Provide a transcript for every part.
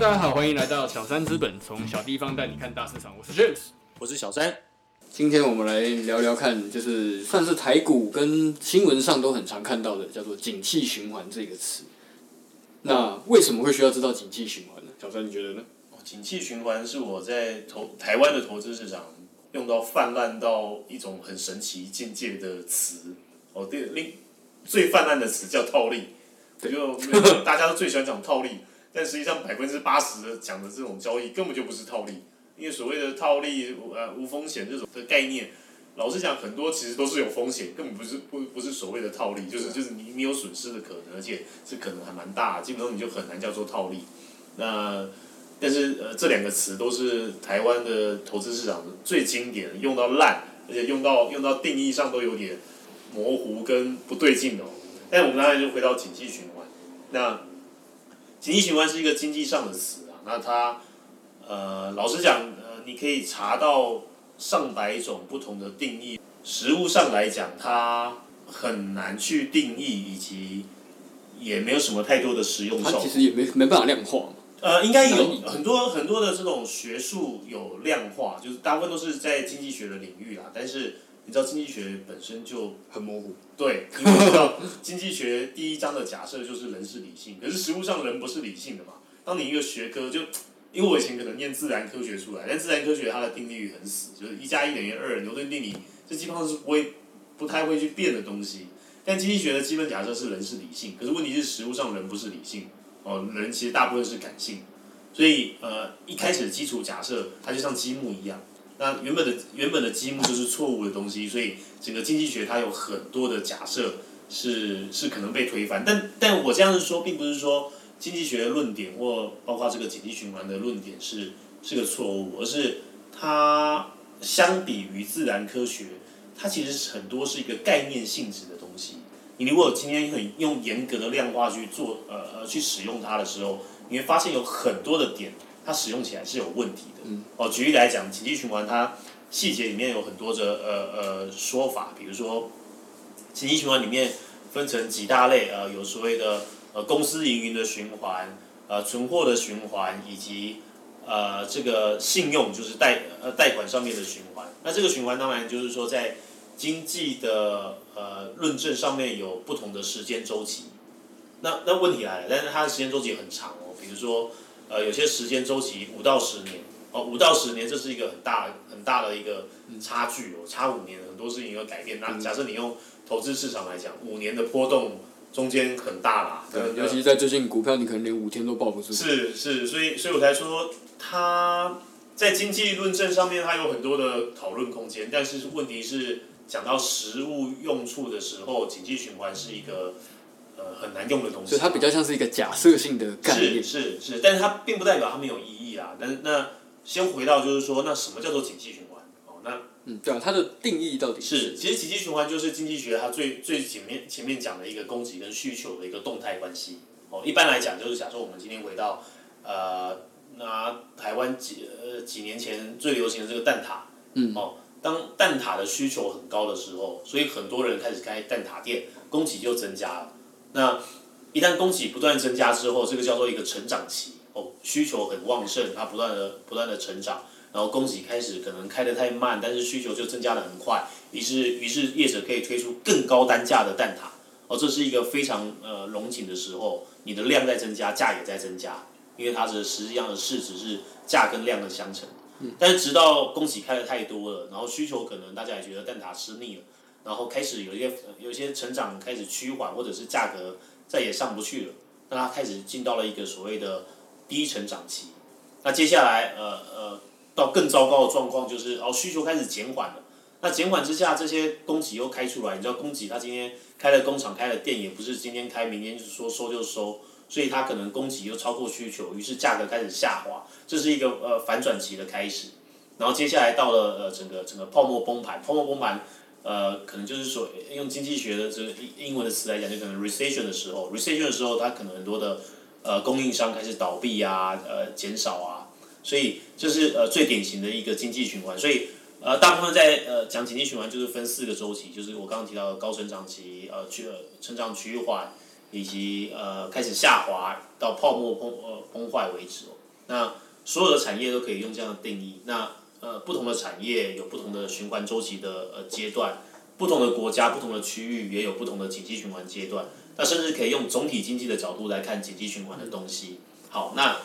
大家好，欢迎来到小三资本，从小地方带你看大市场。我是 James，我是小三。今天我们来聊聊看，就是算是台股跟新闻上都很常看到的，叫做“景气循环”这个词。那为什么会需要知道景气循环呢？小三，你觉得呢？景气循环是我在投台湾的投资市场用到泛滥到一种很神奇境界的词。哦，对，另最泛滥的词叫套利，就大家都最喜欢讲套利，但实际上百分之八十的讲的这种交易根本就不是套利，因为所谓的套利呃无风险这种的概念，老实讲很多其实都是有风险，根本不是不不是所谓的套利，就是就是你你有损失的可能，而且是可能还蛮大，基本上你就很难叫做套利。那但是呃这两个词都是台湾的投资市场最经典，用到烂，而且用到用到定义上都有点。模糊跟不对劲的，但我们刚才就回到景气循环。那景气循环是一个经济上的词啊，那它呃，老实讲，呃，你可以查到上百种不同的定义。实物上来讲，它很难去定义，以及也没有什么太多的实用效果。它其实也没没办法量化。呃，应该有很多很多的这种学术有量化，就是大部分都是在经济学的领域啦，但是。你知道经济学本身就很模糊，对，因为知道经济学第一章的假设就是人是理性，可是实物上人不是理性的嘛。当你一个学科就，因为我以前可能念自然科学出来，但自然科学它的定律很死，就是一加一等于二，牛顿定理，这基本上是不会不太会去变的东西。但经济学的基本假设是人是理性，可是问题是实物上人不是理性，哦，人其实大部分是感性，所以呃一开始的基础假设它就像积木一样。那原本的原本的积木就是错误的东西，所以整个经济学它有很多的假设是是可能被推翻。但但我这样子说，并不是说经济学的论点或包括这个景气循环的论点是是个错误，而是它相比于自然科学，它其实很多是一个概念性质的东西。你如果今天很用严格的量化去做呃呃去使用它的时候，你会发现有很多的点。它使用起来是有问题的。哦，举例来讲，紧急循环它细节里面有很多的呃呃说法，比如说，紧急循环里面分成几大类，呃，有所谓的呃公司营运的循环，呃存货的循环，以及呃这个信用就是贷呃贷款上面的循环。那这个循环当然就是说在经济的呃论证上面有不同的时间周期。那那问题来了，但是它的时间周期很长哦，比如说。呃，有些时间周期五到十年，哦，五到十年，这是一个很大很大的一个差距哦，差五年很多事情要改变。那假设你用投资市场来讲，五年的波动中间很大啦。对，尤其在最近股票，你可能连五天都抱不住。是是，所以所以我才说，它在经济论证上面，它有很多的讨论空间。但是问题是，讲到实物用处的时候，经济循环是一个。呃，很难用的东西，所以它比较像是一个假设性的概念。是是是，但是它并不代表它没有意义啊。但是那先回到就是说，那什么叫做景气循环？哦，那嗯，对啊，它的定义到底是？是，其实景气循环就是经济学它最最前面前面讲的一个供给跟需求的一个动态关系。哦，一般来讲就是假设我们今天回到呃，拿台湾几呃几年前最流行的这个蛋挞，嗯，哦，当蛋挞的需求很高的时候，所以很多人开始开蛋挞店，供给就增加了。那一旦供给不断增加之后，这个叫做一个成长期哦，需求很旺盛，它不断的不断的成长，然后供给开始可能开得太慢，但是需求就增加的很快，于是于是业者可以推出更高单价的蛋挞哦，这是一个非常呃龙井的时候，你的量在增加，价也在增加，因为它的实际上的市值是价跟量的相乘，但是直到供给开的太多了，然后需求可能大家也觉得蛋挞吃腻了。然后开始有一些有一些成长开始趋缓，或者是价格再也上不去了，那它开始进到了一个所谓的低成长期。那接下来呃呃到更糟糕的状况就是哦需求开始减缓了。那减缓之下，这些供给又开出来，你知道供给它今天开了工厂开了店，也不是今天开明天就是说收就收，所以它可能供给又超过需求，于是价格开始下滑，这是一个呃反转期的开始。然后接下来到了呃整个整个泡沫崩盘，泡沫崩盘。呃，可能就是说，用经济学的这个英英文的词来讲，就可能 recession 的时候，recession 的时候，它可能很多的呃供应商开始倒闭啊，呃减少啊，所以这是呃最典型的一个经济循环。所以呃，大部分在呃讲经济循环，就是分四个周期，就是我刚刚提到的高成长期，呃去成长趋缓，以及呃开始下滑到泡沫崩呃崩坏为止。那所有的产业都可以用这样的定义。那呃不同的产业有不同的循环周期的呃阶段，不同的国家、不同的区域也有不同的景气循环阶段。那甚至可以用总体经济的角度来看景气循环的东西。好，那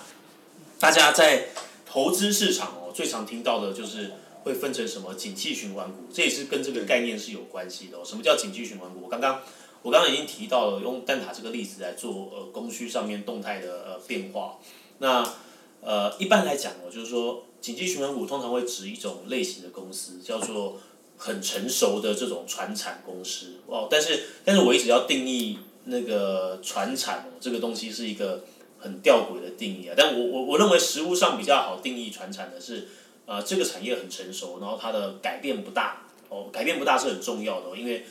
大家在投资市场哦，最常听到的就是会分成什么景气循环股，这也是跟这个概念是有关系的哦。什么叫景气循环股？我刚刚我刚刚已经提到了，用蛋塔这个例子来做呃供需上面动态的呃变化。那呃一般来讲哦，就是说紧急循环股通常会指一种类型的公司，叫做很成熟的这种船产公司哦。但是但是我一直要定义那个船产哦，这个东西是一个。很吊诡的定义啊，但我我我认为实物上比较好定义船产的是，呃，这个产业很成熟，然后它的改变不大哦，改变不大是很重要的哦，因为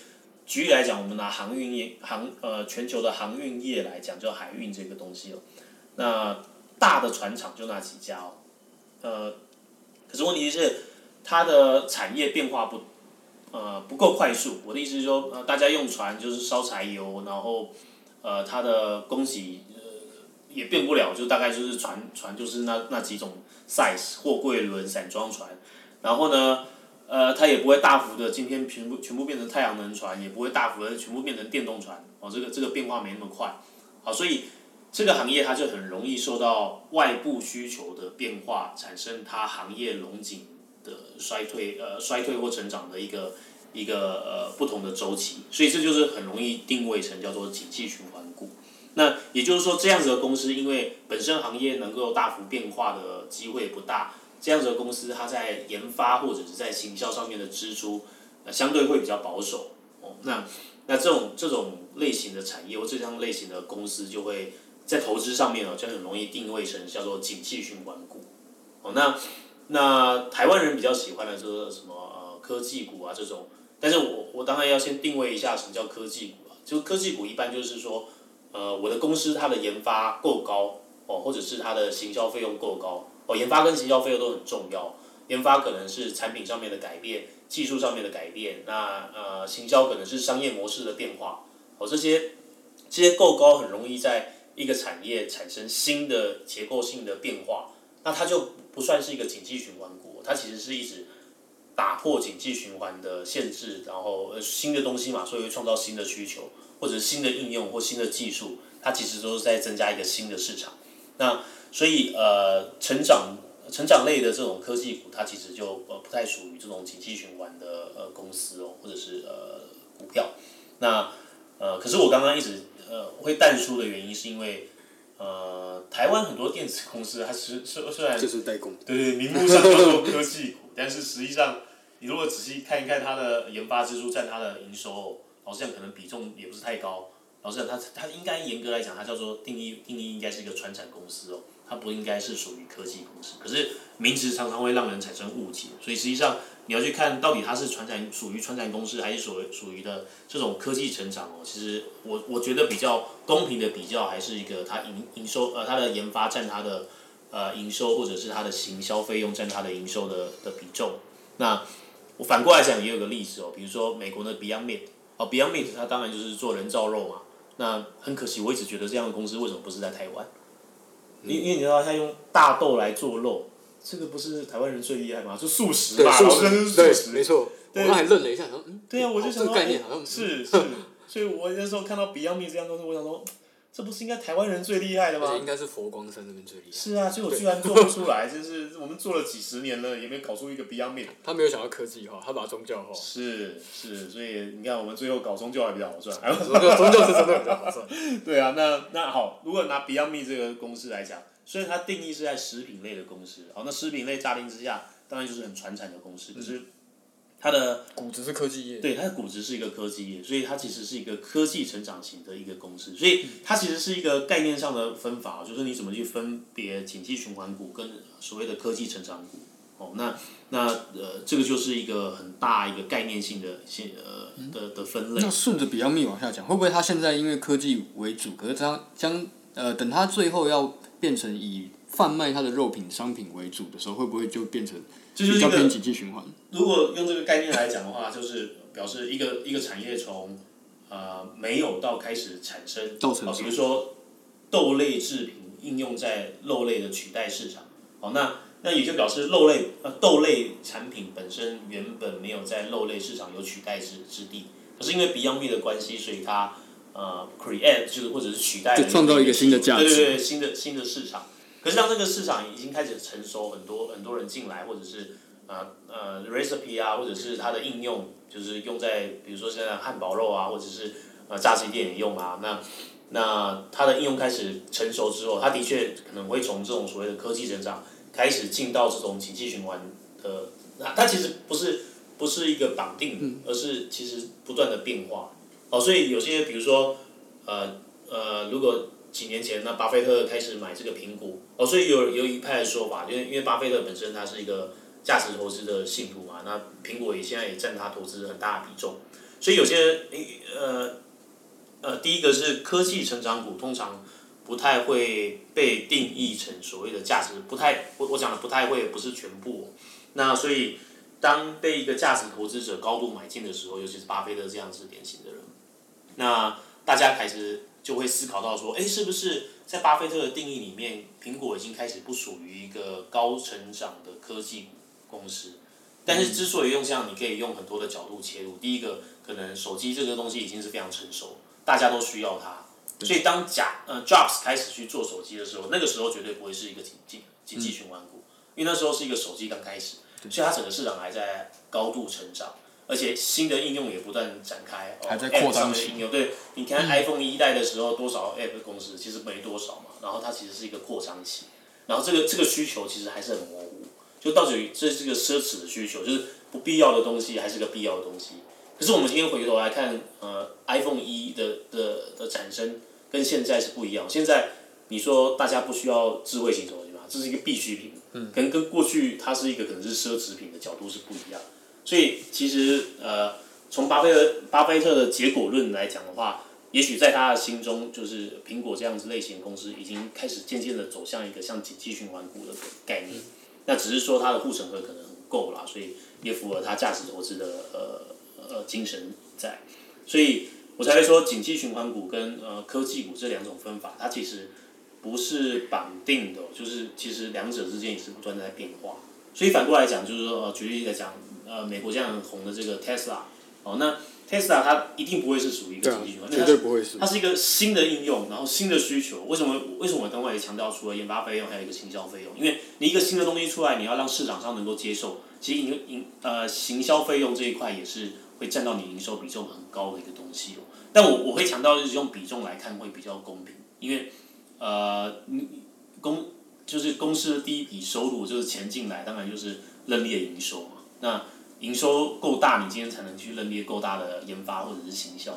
举例来讲，我们拿航运业航呃全球的航运业来讲，叫海运这个东西哦，那大的船厂就那几家哦，呃，可是问题是它的产业变化不呃不够快速，我的意思是说，呃，大家用船就是烧柴油，然后呃它的供给。也变不了，就大概就是船船就是那那几种 size，货柜轮、散装船，然后呢，呃，它也不会大幅的今天全部全部变成太阳能船，也不会大幅的全部变成电动船，哦，这个这个变化没那么快，好，所以这个行业它就很容易受到外部需求的变化，产生它行业龙井的衰退，呃，衰退或成长的一个一个呃不同的周期，所以这就是很容易定位成叫做景气循环股。那也就是说，这样子的公司，因为本身行业能够大幅变化的机会不大，这样子的公司，它在研发或者是在行销上面的支出，呃，相对会比较保守。哦，那那这种这种类型的产业或这样类型的公司，就会在投资上面哦，就很容易定位成叫做景气循环股。哦，那那台湾人比较喜欢的就是什么呃科技股啊这种，但是我我当然要先定位一下什么叫科技股啊，就科技股一般就是说。呃，我的公司它的研发够高哦，或者是它的行销费用够高哦，研发跟行销费用都很重要。研发可能是产品上面的改变，技术上面的改变，那呃，行销可能是商业模式的变化哦，这些这些够高，很容易在一个产业产生新的结构性的变化，那它就不算是一个景气循环股，它其实是一直打破景气循环的限制，然后呃新的东西嘛，所以会创造新的需求。或者新的应用或新的技术，它其实都是在增加一个新的市场。那所以呃，成长成长类的这种科技股，它其实就呃不太属于这种景气循环的呃公司哦，或者是呃股票。那呃，可是我刚刚一直呃会淡出的原因，是因为呃台湾很多电子公司，它其实虽虽然就是代工，对对，名目上叫做科技股，但是实际上你如果仔细看一看它的研发支出占它的营收。老实讲，可能比重也不是太高。老实讲，它它应该严格来讲，它叫做定义定义应该是一个传产公司哦，它不应该是属于科技公司。可是名词常常会让人产生误解，所以实际上你要去看到底它是传产属于传产公司，还是属于属于的这种科技成长哦。其实我我觉得比较公平的比较，还是一个它营营收呃它的研发占它的呃营收，或者是它的行销费用占它的营收的的比重。那我反过来讲也有个例子哦，比如说美国的 Beyond Meat。哦，Beyond Meat 它当然就是做人造肉嘛。那很可惜，我一直觉得这样的公司为什么不是在台湾？因、嗯、因为你知道，它用大豆来做肉，这个不是台湾人最厉害吗？就素食嘛，素食，对，没错。对，我刚才愣了一下，嗯，对呀、啊，我就想到，这个概念好像是是，所以我那时候看到 Beyond Meat 这样东西，我想说。这不是应该台湾人最厉害的吗？应该是佛光山那边最厉害。是啊，结果居然做不出来，就是我们做了几十年了，也没搞出一个 Beyond Meat。他没有想到科技化，他把它宗教化。是是，所以你看，我们最后搞宗教还比较好赚。宗教宗教是真的比较好赚。对啊，那那好，如果拿 Beyond Meat 这个公司来讲，虽然它定义是在食品类的公司，好，那食品类乍听之下，当然就是很传产的公司，可是。它的骨子是科技业，对，它的骨子是一个科技业，所以它其实是一个科技成长型的一个公司，所以它其实是一个概念上的分法，就是你怎么去分别景气循环股跟所谓的科技成长股，哦，那那呃，这个就是一个很大一个概念性的现呃的的分类。那顺着 Beyond Meat 往下讲，会不会它现在因为科技为主，可是它将呃等它最后要变成以贩卖它的肉品商品为主的时候，会不会就变成？这就是一个循环。如果用这个概念来讲的话，就是表示一个一个产业从，啊、呃没有到开始产生，呃，比如说豆类制品应用在肉类的取代市场，好，那那也就表示肉类呃豆类产品本身原本没有在肉类市场有取代之之地，可是因为 Beyond Meat 的关系，所以它呃 create 就是或者是取代，就创造一个新的价值，对对对，新的新的市场。可是当这个市场已经开始成熟，很多很多人进来，或者是呃呃 recipe 啊，或者是它的应用，就是用在比如说现在汉堡肉啊，或者是呃炸鸡店也用啊，那那它的应用开始成熟之后，它的确可能会从这种所谓的科技成长开始进到这种经济循环的，那它其实不是不是一个绑定，而是其实不断的变化。哦，所以有些比如说呃呃如果。几年前，那巴菲特开始买这个苹果，哦，所以有有一派的说法，因为因为巴菲特本身他是一个价值投资的信徒嘛，那苹果也现在也占他投资很大的比重，所以有些呃呃，第一个是科技成长股通常不太会被定义成所谓的价值，不太我我讲的不太会不是全部，那所以当被一个价值投资者高度买进的时候，尤其是巴菲特这样子典型的人，那大家开始。就会思考到说，哎，是不是在巴菲特的定义里面，苹果已经开始不属于一个高成长的科技公司？但是之所以用这样，你可以用很多的角度切入。第一个，可能手机这个东西已经是非常成熟，大家都需要它。所以当贾呃 Jobs 开始去做手机的时候，那个时候绝对不会是一个经经经济循环股，因为那时候是一个手机刚开始，所以它整个市场还在高度成长。而且新的应用也不断展开，还在扩张的应用。对，你看 iPhone 一代的时候，多少 App 公司其实没多少嘛，然后它其实是一个扩张期，然后这个这个需求其实还是很模糊，就到底这是个奢侈的需求，就是不必要的东西还是个必要的东西。可是我们今天回头来看，呃，iPhone 一的的的产生跟现在是不一样。现在你说大家不需要智慧型手机嘛，这是一个必需品，嗯，可能跟过去它是一个可能是奢侈品的角度是不一样。所以其实呃，从巴菲特巴菲特的结果论来讲的话，也许在他的心中，就是苹果这样子类型的公司已经开始渐渐的走向一个像景气循环股的概念。那只是说它的护城河可能很够啦，所以也符合他价值投资的呃呃精神在。所以我才会说景气循环股跟呃科技股这两种分法，它其实不是绑定的，就是其实两者之间也是不断在变化。所以反过来讲，就是说呃举例来讲。呃，美国这样很红的这个 Tesla，哦，那 Tesla 它一定不会是属于一个经济循环，绝对不会是。它是一个新的应用，然后新的需求。为什么？为什么我刚刚也强调，除了研发费用，还有一个行销费用？因为你一个新的东西出来，你要让市场上能够接受，其实营营呃行销费用这一块也是会占到你营收比重很高的一个东西哦。但我我会强调，就是用比重来看会比较公平，因为呃，公就是公司的第一笔收入就是钱进来，当然就是认列营收嘛。那营收够大，你今天才能去认列够大的研发或者是行销。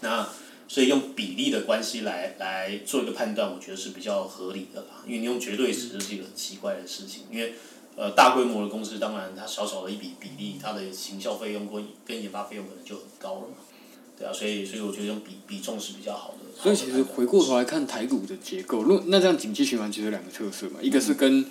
那所以用比例的关系来来做一个判断，我觉得是比较合理的啦。因为你用绝对值是一个很奇怪的事情。因为呃大规模的公司，当然它小小的一笔比例，它的行销费用跟跟研发费用可能就很高了嘛。对啊，所以所以我觉得用比比重是比较好的。所以其实回过头来看台股的结构，如果那这样景气循环其实有两个特色嘛，一个是跟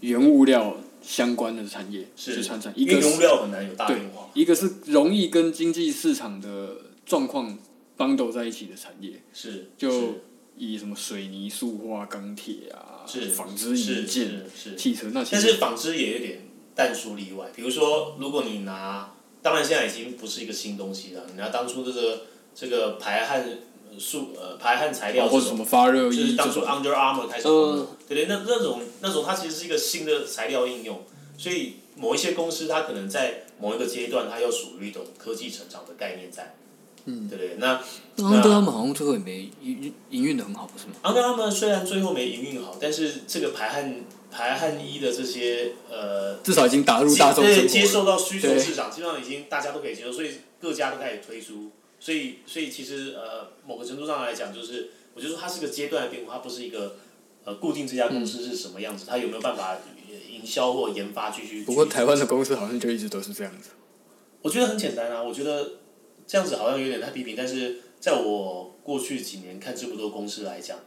原物料。相关的产业是传产，一个原料很难有大变化，一个是容易跟经济市场的状况 bundle 在一起的产业，是就以什么水泥、塑化、钢铁啊，是纺织、营建、是汽车那些，但是纺织也有点但出例外。比如说，如果你拿，当然现在已经不是一个新东西了。你拿当初这个这个排汗素呃排汗材料，或者什么发热衣，就是当初 Under Armour 开始，呃、对对，那那种那种它其实是一个新的材料应用，所以某一些公司它可能在某一个阶段，它又属于一种科技成长的概念在，嗯，对不对，那 Under Armour 好像最后也没营营运的很好，不是吗？Under Armour 虽然最后没营运好，但是这个排汗排汗衣的这些呃，至少已经打入大众对，接受到需求市场，基本上已经大家都可以接受，所以各家都开始推出。所以，所以其实呃，某个程度上来讲，就是我觉得说它是个阶段的变化，它不是一个呃固定这家公司是什么样子，它有没有办法营销或研发继续。不过台湾的公司好像就一直都是这样子。我觉得很简单啊，我觉得这样子好像有点太批评，但是在我过去几年看这么多公司来讲，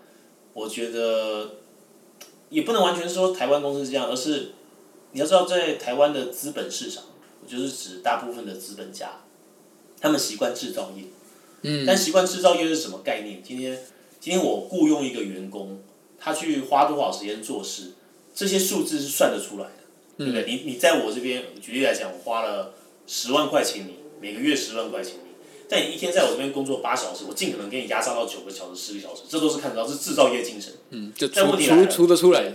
我觉得也不能完全说台湾公司是这样，而是你要知道，在台湾的资本市场，就是指大部分的资本家。他们习惯制造业，嗯。但习惯制造业是什么概念？今天今天我雇佣一个员工，他去花多少时间做事，这些数字是算得出来的，嗯、对不对？你你在我这边举例来讲，我花了十万块钱你，每个月十万块钱你，但你一天在我这边工作八小时，我尽可能给你压榨到九个小时、十个小时，这都是看得到，是制造业精神。嗯，就出出出得出来的。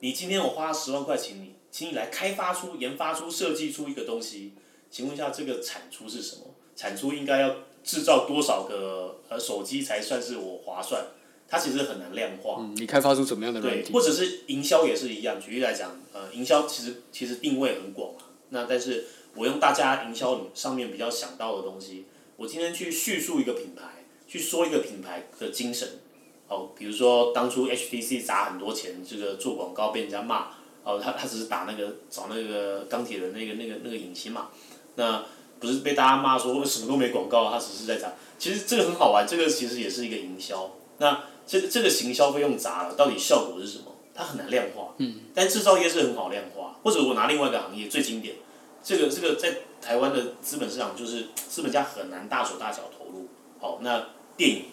你今天我花了十万块请你，请你来开发出、研发出、设计出一个东西，请问一下这个产出是什么？产出应该要制造多少个呃手机才算是我划算？它其实很难量化。嗯，你开发出什么样的软体？对，或者是营销也是一样。举例来讲，呃，营销其实其实定位很广啊。那但是我用大家营销上面比较想到的东西，我今天去叙述一个品牌，去说一个品牌的精神。哦，比如说当初 HTC 砸很多钱，这个做广告被人家骂，哦，他他只是打那个找那个钢铁的那个那个那个引擎嘛，那不是被大家骂说什么都没广告，他只是在砸。其实这个很好玩，这个其实也是一个营销。那这个这个行销费用砸了，到底效果是什么？它很难量化。嗯。但制造业是很好量化，或者我拿另外一个行业最经典，这个这个在台湾的资本市场就是资本家很难大手大脚投入。好，那电影。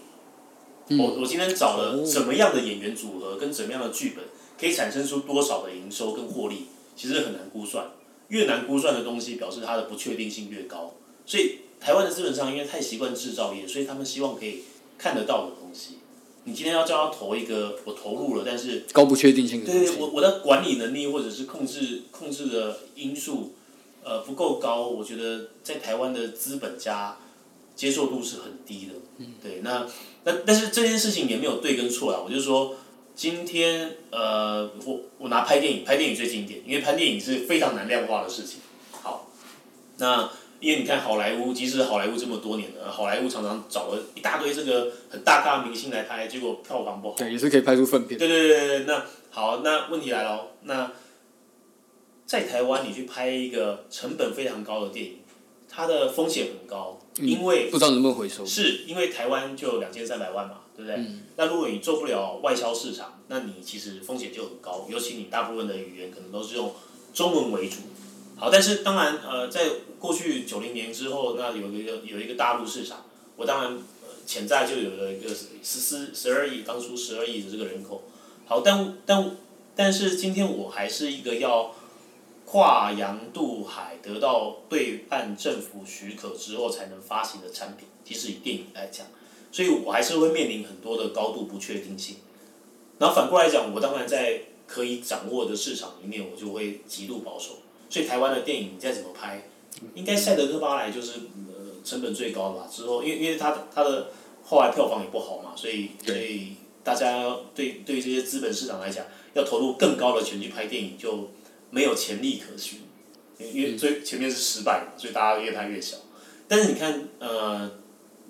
我、嗯、我今天找了什么样的演员组合跟怎么样的剧本，可以产生出多少的营收跟获利，其实很难估算。越难估算的东西，表示它的不确定性越高。所以台湾的资本上因为太习惯制造业，所以他们希望可以看得到的东西。你今天要叫他投一个，我投入了，但是高不确定性的东西。对，我我的管理能力或者是控制控制的因素，呃不够高，我觉得在台湾的资本家接受度是很低的。嗯，对，那。但但是这件事情也没有对跟错啊，我就说，今天呃，我我拿拍电影，拍电影最经典，因为拍电影是非常难量化的事情。好，那因为你看好莱坞，即使好莱坞这么多年了，好莱坞常常找了一大堆这个很大咖明星来拍，结果票房不好。对，也是可以拍出粪片。对对对对，那好，那问题来了，那在台湾你去拍一个成本非常高的电影，它的风险很高。因为不知道能不能回收，是因为台湾就两千三百万嘛，对不对？嗯、那如果你做不了外销市场，那你其实风险就很高，尤其你大部分的语言可能都是用中文为主。好，但是当然，呃，在过去九零年之后，那有一个有一个大陆市场，我当然、呃、潜在就有了一个十四十二亿，当初十二亿的这个人口。好，但但但是今天我还是一个要。跨洋渡海得到对岸政府许可之后才能发行的产品，其实以电影来讲，所以我还是会面临很多的高度不确定性。然后反过来讲，我当然在可以掌握的市场里面，我就会极度保守。所以台湾的电影你再怎么拍，应该《赛德克巴莱》就是呃成本最高的吧？之后因为因为它它的后来票房也不好嘛，所以所以大家对对这些资本市场来讲，要投入更高的钱去拍电影就。没有潜力可循，因为最前面是失败嘛，所以大家越拍越小。但是你看，呃，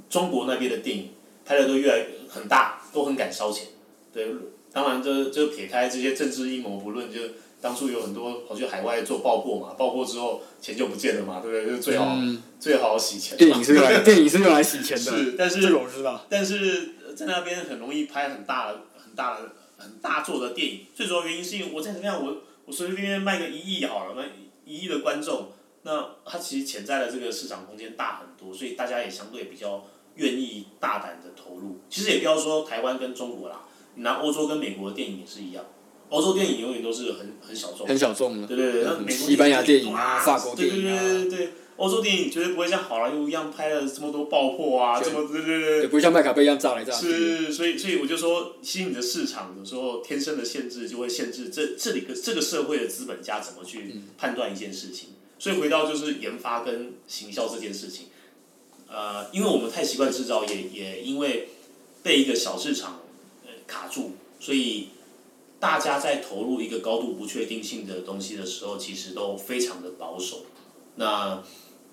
中国那边的电影拍的都越来越很大，都很敢烧钱。对，当然这就撇开这些政治阴谋不论，就当初有很多跑去海外做爆破嘛，爆破之后钱就不见了嘛，对不对？就最好、嗯、最好洗钱。电影是用来 电影是用来洗钱的，是，但是这个我知道。但是在那边很容易拍很大的、很大的、很大作的电影。最主要原因是因为我在怎么样我。我随随便便卖个一亿好了，卖一亿的观众，那它其实潜在的这个市场空间大很多，所以大家也相对比较愿意大胆的投入。其实也不要说台湾跟中国啦，你拿欧洲跟美国的电影也是一样，欧洲电影永远都是很很小众，很小众的。对对对，那美国西班牙电影啊，法国电影啊。对对对对对。欧洲电影绝对不会像好莱坞一样拍了这么多爆破啊，这么对对对，也不会像麦卡贝一样炸来炸去。是，所以所以我就说，吸引的市场有时候天生的限制就会限制这这里个这个社会的资本家怎么去判断一件事情。所以回到就是研发跟行销这件事情，呃，因为我们太习惯制造业，也因为被一个小市场呃卡住，所以大家在投入一个高度不确定性的东西的时候，其实都非常的保守。那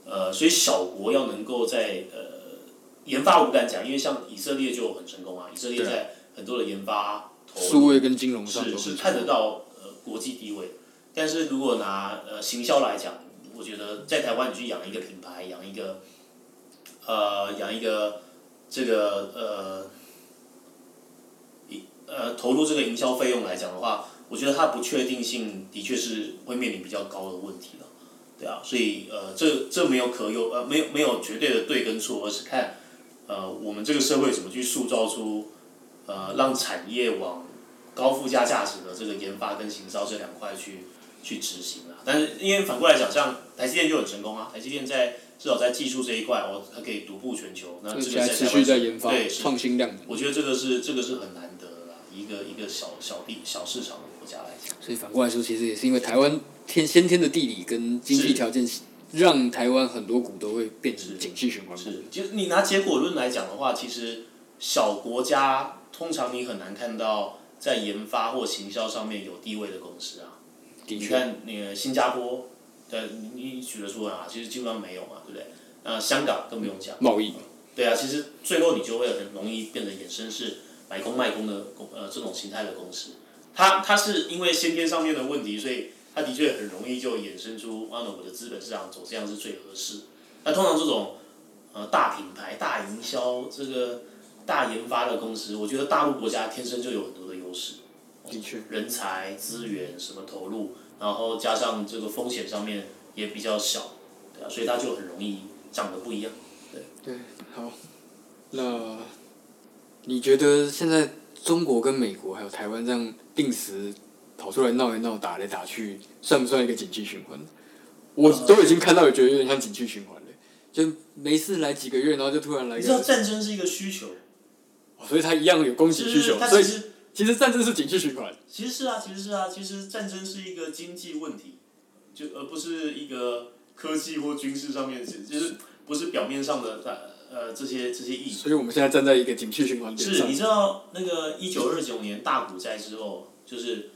呃，所以小国要能够在呃研发，我不敢讲，因为像以色列就很成功啊。以色列在很多的研发投入，数位跟金融上是是看得到呃国际地位。但是如果拿呃行销来讲，我觉得在台湾你去养一个品牌，养一个呃养一个这个呃呃投入这个营销费用来讲的话，我觉得它不确定性的确是会面临比较高的问题了。对啊，所以呃，这这没有可有呃，没有没有绝对的对跟错，而是看呃，我们这个社会怎么去塑造出呃，让产业往高附加价值的这个研发跟行销这两块去去执行啊。但是因为反过来讲，像台积电就很成功啊，台积电在至少在技术这一块，我，它可以独步全球。那这个在持续在研发，对创新量。我觉得这个是这个是很难得的啦，一个一个小小地小市场的国家来讲。所以反过来说，其实也是因为台湾天先天的地理跟经济条件。让台湾很多股都会变成景气循环。是，就是你拿结果论来讲的话，其实小国家通常你很难看到在研发或行销上面有地位的公司啊。你看那个新加坡，对，你你举得出来啊？其实基本上没有嘛，对不对？那香港更不用讲。贸易。对啊，其实最后你就会很容易变成衍生是买空卖空的公呃这种形态的公司。它它是因为先天上面的问题，所以。它的确很容易就衍生出，啊，我的资本市场走这样是最合适。那通常这种，呃，大品牌、大营销、这个大研发的公司，我觉得大陆国家天生就有很多的优势。的确。人才、资源什么投入，然后加上这个风险上面也比较小，对啊，所以它就很容易长得不一样。对。对，好。那，你觉得现在中国跟美国还有台湾这样定时？跑出来闹一闹，打来打去，算不算一个景气循环？我都已经看到，也觉得有点像景气循环了。就没事来几个月，然后就突然来。你知道战争是一个需求，所以它一样有供给需求。所以其实战争是景气循环。其实是啊，其实是啊，其实战争是一个经济问题，就而不是一个科技或军事上面，就是不是表面上的呃这些这些意义。所以我们现在站在一个景气循环点。是，你知道那个一九二九年大股灾之后，就是。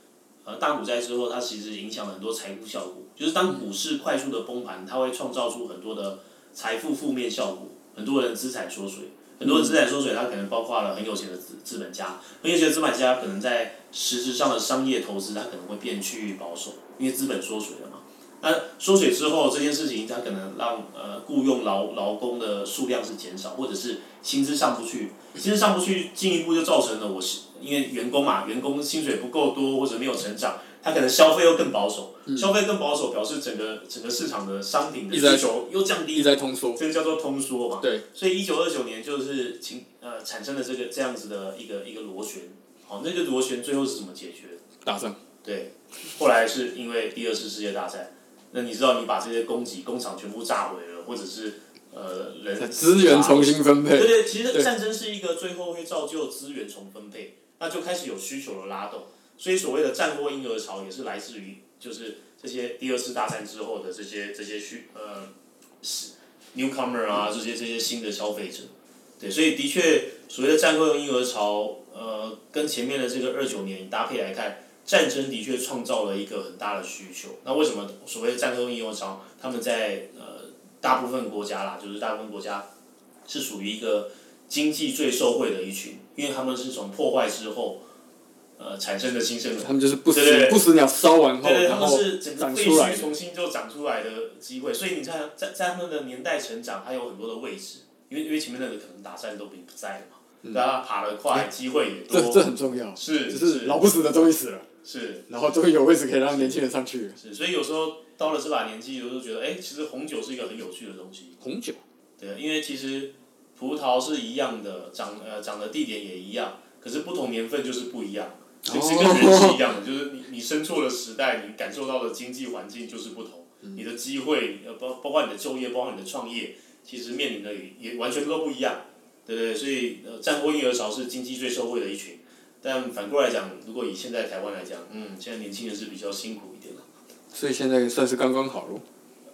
呃，大股灾之后，它其实影响了很多财富效果。就是当股市快速的崩盘，它会创造出很多的财富负面效果，很多人资产缩水，很多人资产缩水，它可能包括了很有钱的资资本家，很有钱的资本家可能在实质上的商业投资，它可能会变趋于保守，因为资本缩水了嘛。那缩水之后，这件事情它可能让呃雇佣劳劳工的数量是减少，或者是薪资上不去，薪资上不去，进一步就造成了我是。因为员工嘛，员工薪水不够多或者没有成长，他可能消费又更保守，嗯、消费更保守表示整个整个市场的商品的需求又降低，一直在通缩，这个叫做通缩嘛。对。所以一九二九年就是情呃产生了这个这样子的一个一个螺旋，好，那个螺旋最后是怎么解决？打仗。对。后来是因为第二次世界大战，那你知道你把这些供给工厂全部炸毁了，或者是呃人资源重新分配。对对，其实战争是一个最后会造就资源重分配。那就开始有需求的拉动，所以所谓的战后婴儿潮也是来自于就是这些第二次大战之后的这些这些需呃，newcomer 啊这些这些新的消费者，对，所以的确所谓的战后婴儿潮呃跟前面的这个二九年搭配来看，战争的确创造了一个很大的需求。那为什么所谓的战后婴儿潮他们在呃大部分国家啦，就是大部分国家是属于一个。经济最受惠的一群，因为他们是从破坏之后，呃，产生的新生的。他们就是不死不死鸟烧完后，对，他们是整个废墟重新就长出来的机会。所以你看，在在他们的年代成长，还有很多的位置，因为因为前面那个可能打战都不不在了嘛，大家爬得快，机会也多。这这很重要。是，就是老不死的终于死了。是。然后终于有位置可以让年轻人上去。是，所以有时候到了这把年纪，有时候觉得，哎，其实红酒是一个很有趣的东西。红酒。对，因为其实。葡萄是一样的，长呃长的地点也一样，可是不同年份就是不一样。其实跟人是一样的，就是你你生错的时代，你感受到的经济环境就是不同。嗯、你的机会呃包包括你的就业，包括你的创业，其实面临的也也完全都不一样，对不对？所以呃战后婴儿潮是经济最受惠的一群，但反过来讲，如果以现在台湾来讲，嗯，现在年轻人是比较辛苦一点的。所以现在算是刚刚好咯。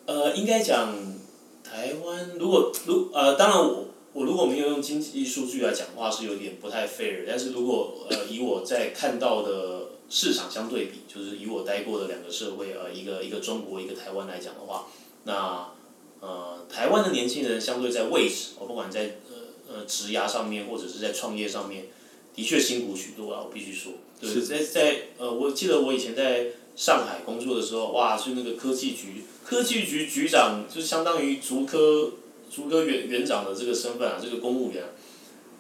呃，应该讲台湾如果如呃当然我。我如果没有用经济数据来讲话是有点不太 fair，但是如果呃以我在看到的市场相对比，就是以我待过的两个社会呃一个一个中国一个台湾来讲的话，那呃台湾的年轻人相对在位置，我不管在呃呃职涯上面或者是在创业上面，的确辛苦许多啊，我必须说，对，在在呃我记得我以前在上海工作的时候，哇，是那个科技局科技局局长，就相当于竹科。竹科园园长的这个身份啊，这个公务员，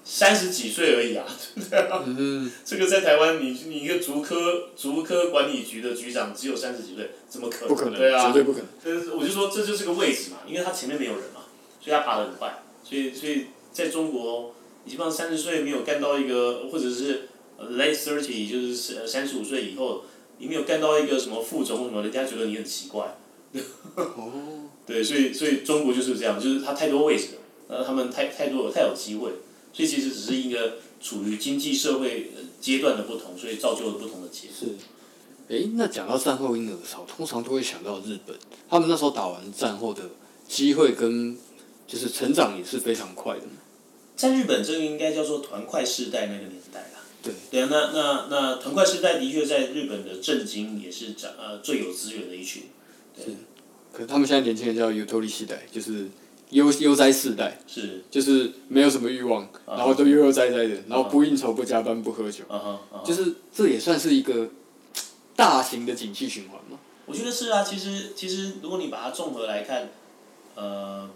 三十几岁而已啊，对不对啊？嗯、这个在台湾，你你一个竹科竹科管理局的局长只有三十几岁，怎么可能？不可能，对啊，绝对不可能。但是我就说这就是个位置嘛，因为他前面没有人嘛，所以他爬得很快，所以所以在中国，你基本上三十岁没有干到一个，或者是 late thirty，就是三十五岁以后，你没有干到一个什么副总什么，人家觉得你很奇怪。哦。对，所以所以中国就是这样，就是它太多位置了，呃，他们太太多太有机会，所以其实只是一个处于经济社会阶段的不同，所以造就了不同的结果。是。哎，那讲到战后婴儿潮，通常都会想到日本，他们那时候打完战后的机会跟就是成长也是非常快的。在日本，这个应该叫做团块世代那个年代啦。对。对啊，那那那团块世代的确在日本的政经也是长呃最有资源的一群。对。是。可他们现在年轻人叫 Utori 世代，就是悠悠哉世代。是。就是没有什么欲望，然后都悠悠哉哉的，然后不应酬、不加班、不喝酒。就是这也算是一个。大型的景气循环嘛？我觉得是啊，其实其实如果你把它综合来看，呃，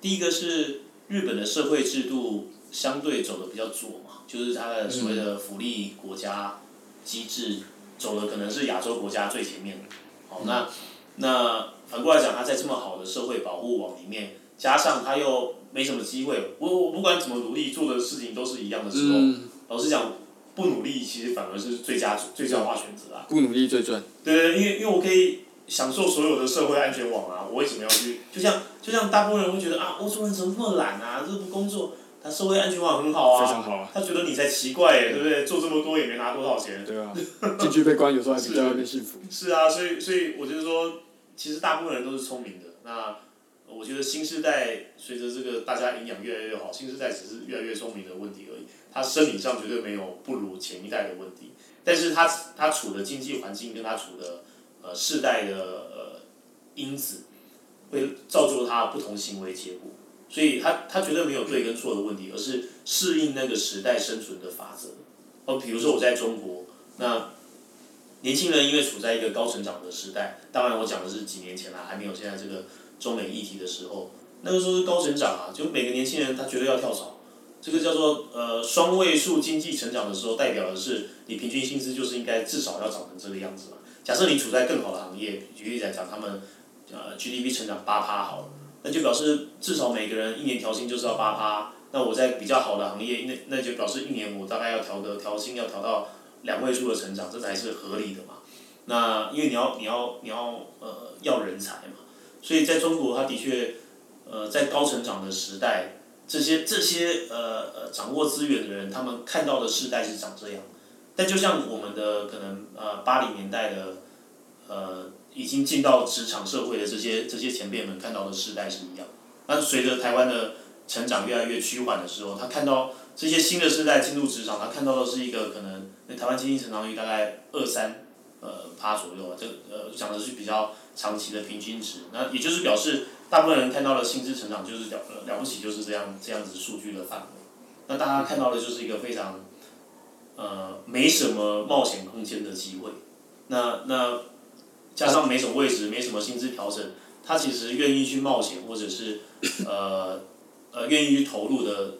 第一个是日本的社会制度相对走的比较左嘛，就是它的所谓的福利国家机制走的可能是亚洲国家最前面。好，那那反过来讲，他在这么好的社会保护网里面，加上他又没什么机会，我我不管怎么努力做的事情都是一样的时候，嗯、老实讲。不努力其实反而是最佳最佳化选择啊！不努力最赚。对对，因为因为我可以享受所有的社会安全网啊，我为什么要去？就像就像大部分人会觉得啊，欧洲人怎么那么懒啊？这不工作，他社会安全网很好啊。非常好啊。他觉得你才奇怪耶，对不对？做这么多也没拿多少钱。对啊。进去被关，有时候还比在外面幸福。是啊，所以所以我觉得说，其实大部分人都是聪明的。那我觉得新时代随着这个大家营养越来越好，新时代只是越来越聪明的问题而已。他生理上绝对没有不如前一代的问题，但是他他处的经济环境跟他处的呃世代的呃因子，会造就他不同行为结果，所以他他绝对没有对跟错的问题，而是适应那个时代生存的法则。哦，比如说我在中国，那年轻人因为处在一个高成长的时代，当然我讲的是几年前啦，还没有现在这个中美议题的时候，那个时候是高成长啊，就每个年轻人他绝对要跳槽。这个叫做呃双位数经济成长的时候，代表的是你平均薪资就是应该至少要涨成这个样子嘛。假设你处在更好的行业，举例来讲，他们呃 GDP 成长八趴好了，那就表示至少每个人一年调薪就是要八趴。那我在比较好的行业，那那就表示一年我大概要调的调薪要调到两位数的成长，这才是合理的嘛。那因为你要你要你要呃要人才嘛，所以在中国，它的确呃在高成长的时代。这些这些呃呃掌握资源的人，他们看到的世代是长这样，但就像我们的可能呃八零年代的呃已经进到职场社会的这些这些前辈们看到的世代是一样，但随着台湾的成长越来越趋缓的时候，他看到这些新的世代进入职场，他看到的是一个可能那台湾经济成长率大概二三呃趴左右啊，这呃讲的是比较长期的平均值，那也就是表示。大部分人看到的薪资成长就是了了不起，就是这样这样子数据的范围。那大家看到的就是一个非常，呃，没什么冒险空间的机会。那那加上没什么位置，没什么薪资调整，他其实愿意去冒险，或者是呃呃愿意去投入的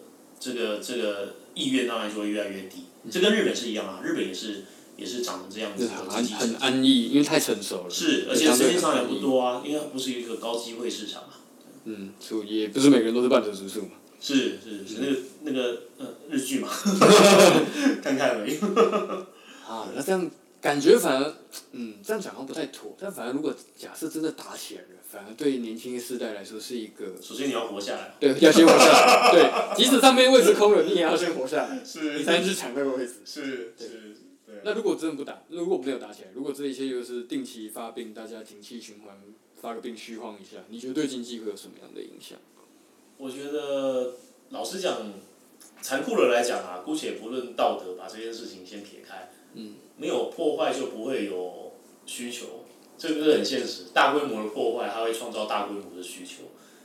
这个这个意愿当然就会越来越低。这跟日本是一样啊，日本也是。也是长成这样子的，很很安逸，因为太成熟了。是，而且实际上也不多啊，因为它不是一个高机会市场啊。嗯，所以也不是每个人都是半泽直树嘛。是是是，那个那个呃日剧嘛，看看而已。啊，那这样感觉反而，嗯，这样讲好像不太妥。但反而如果假设真的打起来了，反而对年轻世代来说是一个。首先你要活下来。对，要先活下来。对，即使上面位置空了，你也要先活下来。是。你才能去抢那个位置。是是。那如果真的不打，如果没有打起来，如果这一切又是定期发病，大家景气循环发个病虚晃一下，你觉得对经济会有什么样的影响？我觉得老实讲，残酷的来讲啊，姑且不论道德，把这件事情先撇开。嗯。没有破坏就不会有需求，这个是很现实。大规模的破坏，它会创造大规模的需求。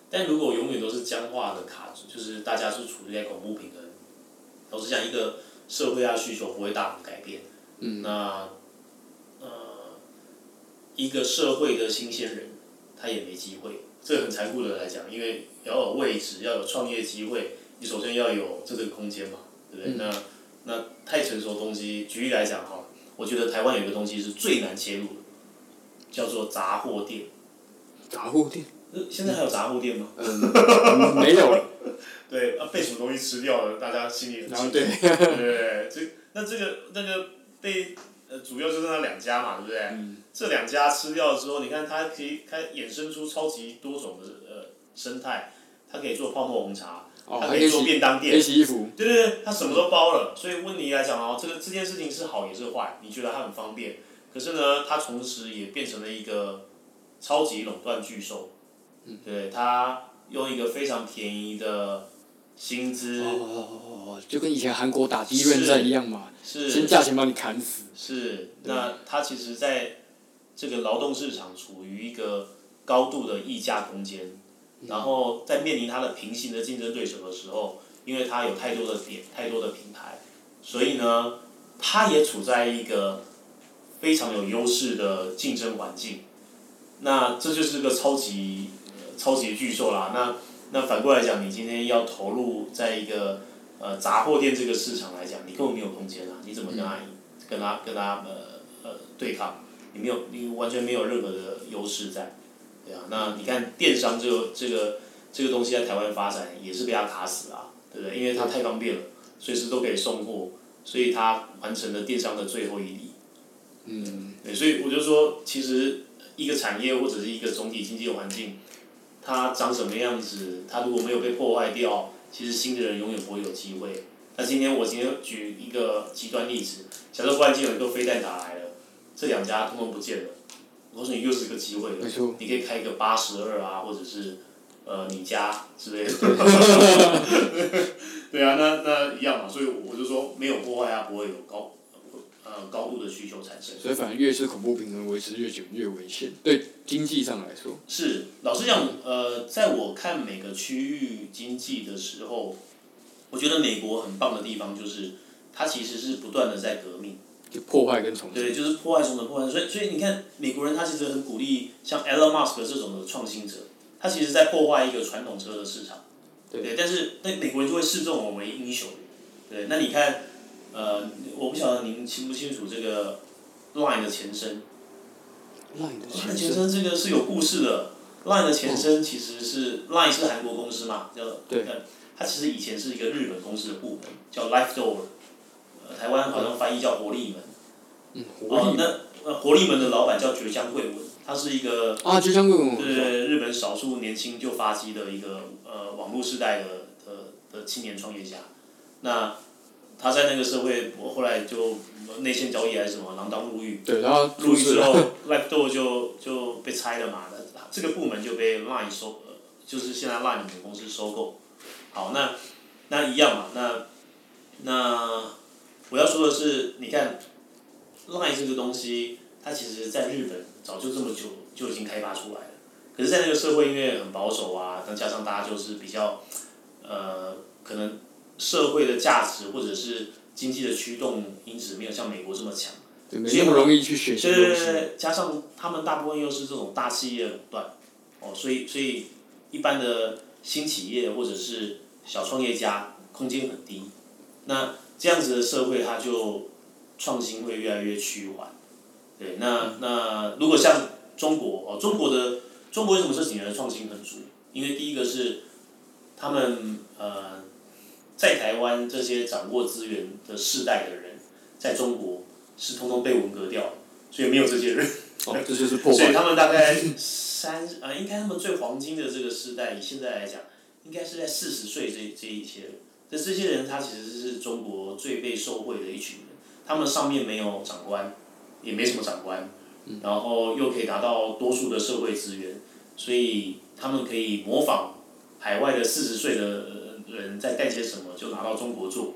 但如果永远都是僵化的卡住，就是大家是处于在恐怖平衡。老实讲，一个社会啊需求不会大幅改变。嗯，那，呃，一个社会的新鲜人，他也没机会。这很残酷的来讲，因为要有位置，要有创业机会，你首先要有这个空间嘛，对不对？嗯、那那太成熟的东西，举例来讲哈，我觉得台湾有一个东西是最难切入的，叫做杂货店。杂货店。现在还有杂货店吗？嗯，没有了。对，啊，被什么东西吃掉了？大家心里很清楚。对。这那这个那个被呃主要就是那两家嘛，对不对？嗯。这两家吃掉了之后，你看它可以它衍生出超级多种的呃生态，它可以做泡沫红茶，它可以做便当店，可以洗衣服。对对对，他什么都包了。所以问你来讲哦，这个这件事情是好也是坏？你觉得它很方便，可是呢，它同时也变成了一个超级垄断巨兽。嗯。对，它用一个非常便宜的。薪资哦，就跟以前韩国打第一轮战一样嘛，是先价钱把你砍死。是，那它其实在这个劳动市场处于一个高度的溢价空间，嗯、然后在面临它的平行的竞争对手的时候，因为它有太多的点、太多的平台，所以呢，它也处在一个非常有优势的竞争环境。那这就是个超级、超级巨兽啦。那那反过来讲，你今天要投入在一个呃杂货店这个市场来讲，你根本没有空间啊！你怎么跟他、嗯、跟他跟他呃呃对抗？你没有，你完全没有任何的优势在，对啊。那你看电商这个这个这个东西在台湾发展也是被他卡死啊，对不对？因为它太方便了，随时都可以送货，所以它完成了电商的最后一里。嗯。对，所以我就说，其实一个产业或者是一个总体经济环境。它长什么样子？它如果没有被破坏掉，其实新的人永远不会有机会。那今天我今天举一个极端例子，假设忽然间有一个飞弹打来了，这两家通通不见了，我告诉你又是个机会了。没错。你可以开一个八十二啊，或者是呃你家之类的。对啊，那那一样嘛，所以我就说没有破坏啊，不会有高。呃，高度的需求产生，所以反正越是恐怖平衡维持越久越危险。对经济上来说，是老实讲，呃，在我看每个区域经济的时候，我觉得美国很棒的地方就是，它其实是不断的在革命，就破坏跟重整。对，就是破坏重整破坏，所以所以你看美国人他其实很鼓励像 Elon Musk 这种的创新者，他其实在破坏一个传统车的市场，对，对，但是那美国人就会视这种为英雄，对，那你看。呃，我不晓得您清不清楚这个 Line 的前身。Line 的前身。前身这个是有故事的。Line 的前身其实是 Line 是韩国公司嘛，叫对。它其实以前是一个日本公司的部门，叫 Life Door，呃，台湾好像翻译叫活力门。嗯，活力门。那呃，活力门的老板叫绝江贵文，他是一个。啊，绝江贵文。对日本少数年轻就发迹的一个呃网络时代的的的青年创业家，那。他在那个社会，我后来就内线交易还是什么，锒铛入狱。对，然后入狱之后，Lifedoor 就就被拆了嘛，这个部门就被 Line 收，就是现在 Line 母公司收购。好，那那一样嘛，那那我要说的是，你看 Line 这个东西，它其实在日本早就这么久就已经开发出来了，可是，在那个社会因为很保守啊，再加上大家就是比较，呃，可能。社会的价值或者是经济的驱动因子没有像美国这么强，对，没那么容易去学习。对对对，加上他们大部分又是这种大企业垄断，哦，所以所以一般的新企业或者是小创业家空间很低，那这样子的社会它就创新会越来越趋缓。对，那那如果像中国哦，中国的中国为什么这几年的创新很足？因为第一个是他们呃。在台湾这些掌握资源的世代的人，在中国是通通被文革掉，所以没有这些人。哦，这就是破坏。所以他们大概三呃，应该他们最黄金的这个时代，以现在来讲，应该是在四十岁这这一些人。那这些人他其实是中国最被受惠的一群人，他们上面没有长官，也没什么长官，然后又可以达到多数的社会资源，所以他们可以模仿海外的四十岁的。人在干些什么，就拿到中国做，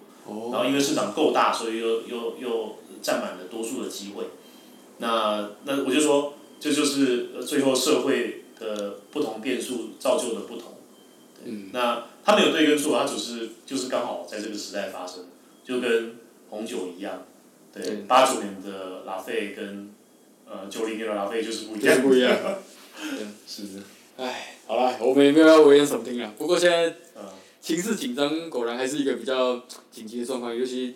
然后因为市场够大，所以又又又占满了多数的机会。那那我就说，这就是最后社会的不同变数造就的不同。嗯。那它没有对跟错，它只是就是刚好在这个时代发生，就跟红酒一样。对。八九年的拉菲跟呃九零年的拉菲就是不一样。不一样。对，是的。唉，好了，我们也没有要危言耸听了。不过现在。情势紧张，果然还是一个比较紧急的状况。尤其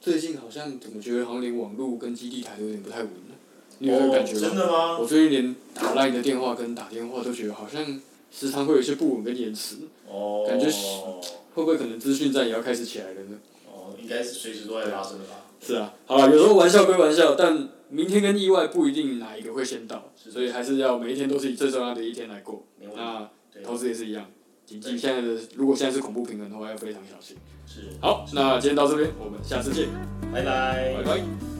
最近好像怎么觉得好像连网络跟基地台都有点不太稳了。你有感觉吗？真的吗？我最近连打 LINE 的电话跟打电话都觉得好像时常会有一些不稳跟延迟。哦。感觉会不会可能资讯战也要开始起来了呢？哦，应该是随时都在发生的吧。是啊，好了，有时候玩笑归玩笑，但明天跟意外不一定哪一个会先到，所以还是要每一天都是以最重要的一天来过。那投资也是一样，谨记现在的，如果现在是恐怖平衡的话，要非常小心。是。好，那今天到这边，我们下次见。拜拜。拜拜。